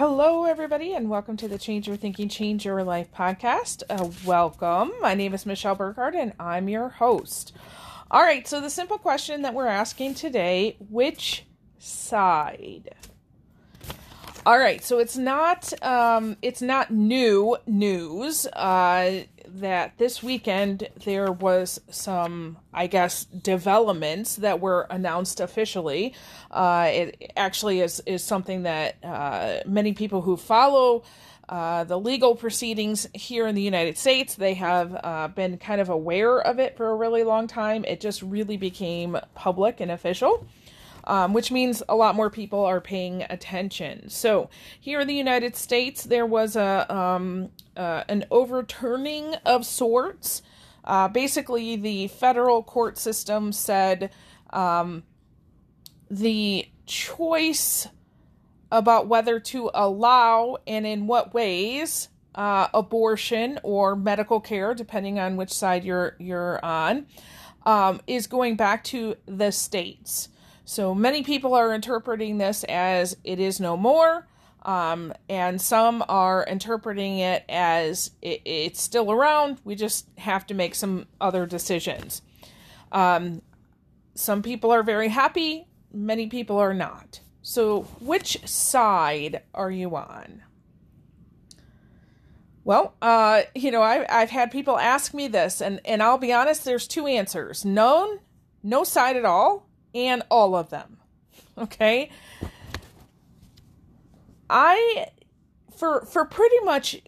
Hello, everybody, and welcome to the Change Your Thinking, Change Your Life podcast. Uh, welcome. My name is Michelle Burkhardt, and I'm your host. All right, so the simple question that we're asking today which side? All right, so it's not um, it's not new news uh, that this weekend there was some, I guess, developments that were announced officially. Uh, it actually is is something that uh, many people who follow. Uh, the legal proceedings here in the United States, they have uh, been kind of aware of it for a really long time. It just really became public and official um, which means a lot more people are paying attention. So here in the United States, there was a um, uh, an overturning of sorts. Uh, basically, the federal court system said um, the choice about whether to allow and in what ways uh, abortion or medical care, depending on which side you're you're on, um, is going back to the states. So many people are interpreting this as it is no more, um, and some are interpreting it as it, it's still around. We just have to make some other decisions. Um, some people are very happy, many people are not. So, which side are you on? Well, uh, you know, I, I've had people ask me this, and, and I'll be honest, there's two answers none, no side at all, and all of them. Okay? I for for pretty much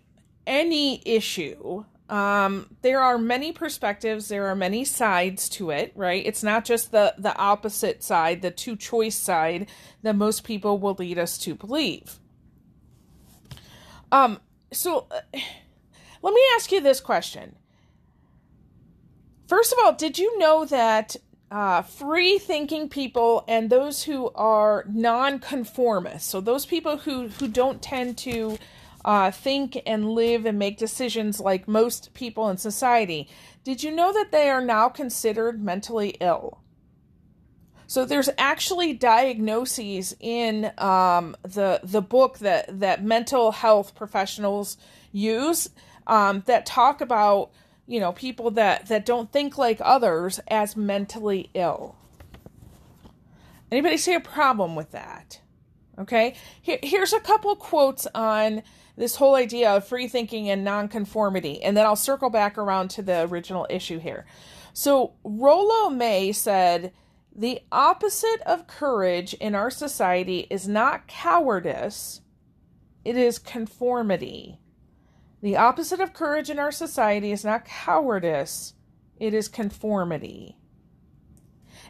any issue, um, there are many perspectives, there are many sides to it, right? It's not just the the opposite side, the two choice side that most people will lead us to believe. Um so uh, let me ask you this question. First of all, did you know that uh, free thinking people and those who are non-conformists so those people who who don't tend to uh, think and live and make decisions like most people in society did you know that they are now considered mentally ill? So there's actually diagnoses in um, the the book that that mental health professionals use um, that talk about you know people that that don't think like others as mentally ill. Anybody see a problem with that? Okay? Here, here's a couple quotes on this whole idea of free thinking and nonconformity and then i'll circle back around to the original issue here. So rollo may said the opposite of courage in our society is not cowardice it is conformity the opposite of courage in our society is not cowardice, it is conformity.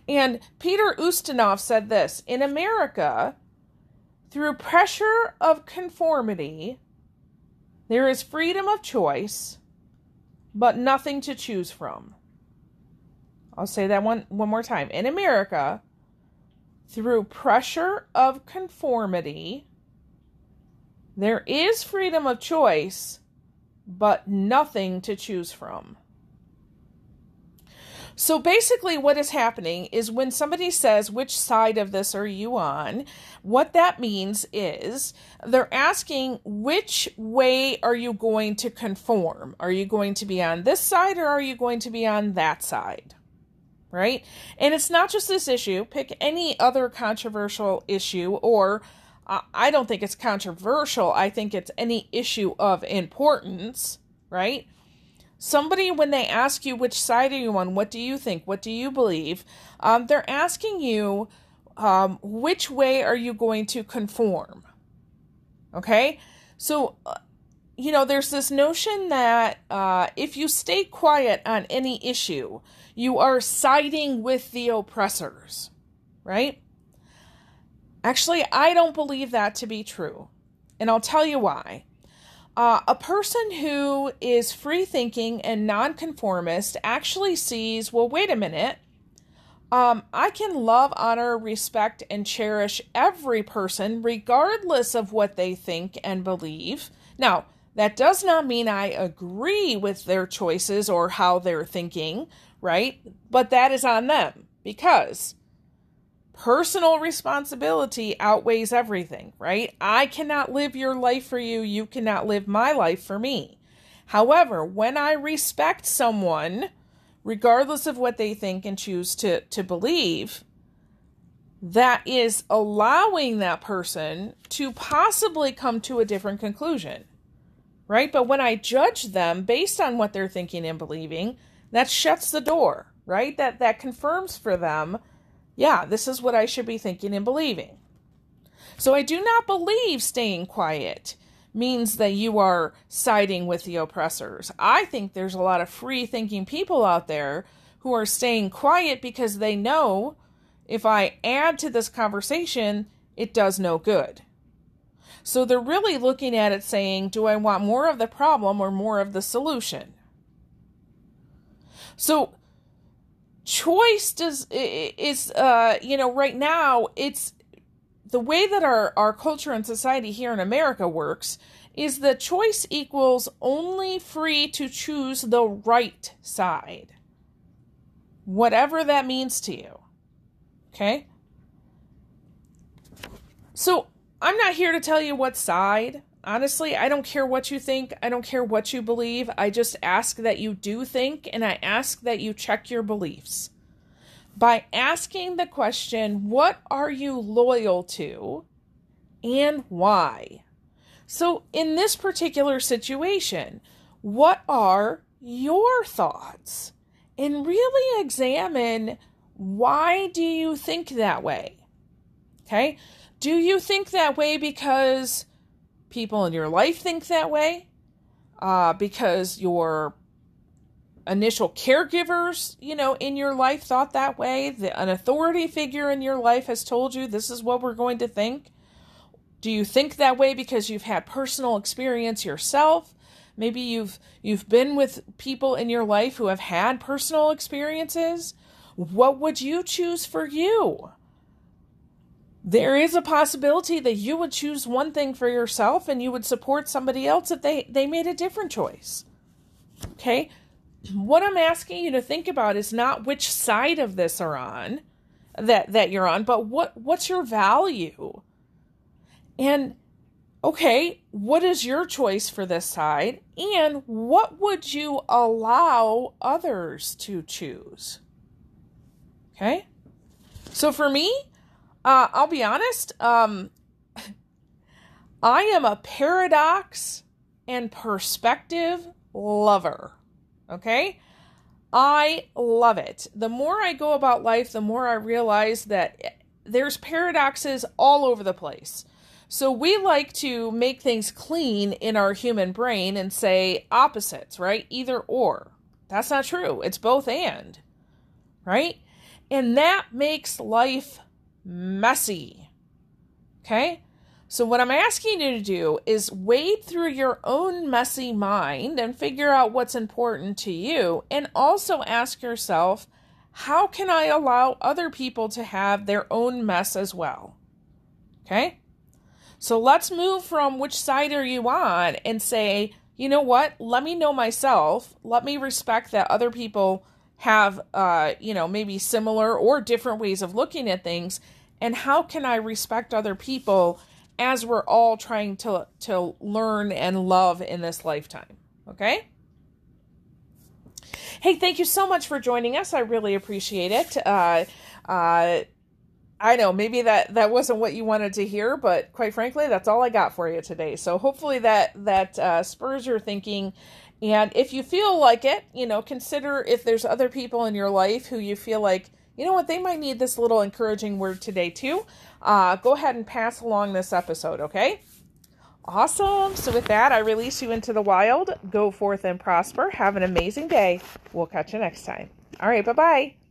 And Peter Ustinov said this In America, through pressure of conformity, there is freedom of choice, but nothing to choose from. I'll say that one, one more time. In America, through pressure of conformity, there is freedom of choice, but nothing to choose from. So basically, what is happening is when somebody says, Which side of this are you on? What that means is they're asking, Which way are you going to conform? Are you going to be on this side or are you going to be on that side? Right? And it's not just this issue, pick any other controversial issue or I don't think it's controversial. I think it's any issue of importance, right? Somebody, when they ask you which side are you on, what do you think, what do you believe, um, they're asking you um, which way are you going to conform. Okay? So, uh, you know, there's this notion that uh, if you stay quiet on any issue, you are siding with the oppressors, right? Actually, I don't believe that to be true. And I'll tell you why. Uh, a person who is free thinking and nonconformist actually sees, well, wait a minute. Um, I can love, honor, respect, and cherish every person, regardless of what they think and believe. Now, that does not mean I agree with their choices or how they're thinking, right? But that is on them because personal responsibility outweighs everything, right? I cannot live your life for you. You cannot live my life for me. However, when I respect someone, regardless of what they think and choose to, to believe, that is allowing that person to possibly come to a different conclusion, right? But when I judge them based on what they're thinking and believing, that shuts the door, right? That that confirms for them, yeah, this is what I should be thinking and believing. So I do not believe staying quiet means that you are siding with the oppressors. I think there's a lot of free thinking people out there who are staying quiet because they know if I add to this conversation, it does no good. So they're really looking at it saying, do I want more of the problem or more of the solution? So choice does is uh you know right now it's the way that our our culture and society here in America works is that choice equals only free to choose the right side whatever that means to you Okay? So, I'm not here to tell you what side. Honestly, I don't care what you think. I don't care what you believe. I just ask that you do think and I ask that you check your beliefs. By asking the question, what are you loyal to and why? So, in this particular situation, what are your thoughts? And really examine why do you think that way? Okay? Do you think that way because people in your life think that way? Uh, because your initial caregivers, you know, in your life thought that way? The, an authority figure in your life has told you this is what we're going to think? Do you think that way because you've had personal experience yourself? Maybe you've you've been with people in your life who have had personal experiences what would you choose for you? There is a possibility that you would choose one thing for yourself and you would support somebody else if they, they made a different choice. Okay? What I'm asking you to think about is not which side of this are on that that you're on, but what what's your value? And okay, what is your choice for this side? And what would you allow others to choose? Okay? So for me, uh, I'll be honest, um, I am a paradox and perspective lover. Okay? I love it. The more I go about life, the more I realize that there's paradoxes all over the place. So we like to make things clean in our human brain and say opposites, right? Either or. That's not true. It's both and, right? And that makes life messy. Okay? So, what I'm asking you to do is wade through your own messy mind and figure out what's important to you. And also ask yourself, how can I allow other people to have their own mess as well? Okay? So, let's move from which side are you on and say, you know what? Let me know myself. Let me respect that other people have uh, you know maybe similar or different ways of looking at things and how can i respect other people as we're all trying to to learn and love in this lifetime okay? Hey thank you so much for joining us. I really appreciate it. Uh, uh, I know maybe that that wasn't what you wanted to hear, but quite frankly, that's all I got for you today. So hopefully that that uh, spurs your thinking and if you feel like it, you know, consider if there's other people in your life who you feel like, you know what, they might need this little encouraging word today too. Uh, go ahead and pass along this episode, okay? Awesome. So, with that, I release you into the wild. Go forth and prosper. Have an amazing day. We'll catch you next time. All right. Bye bye.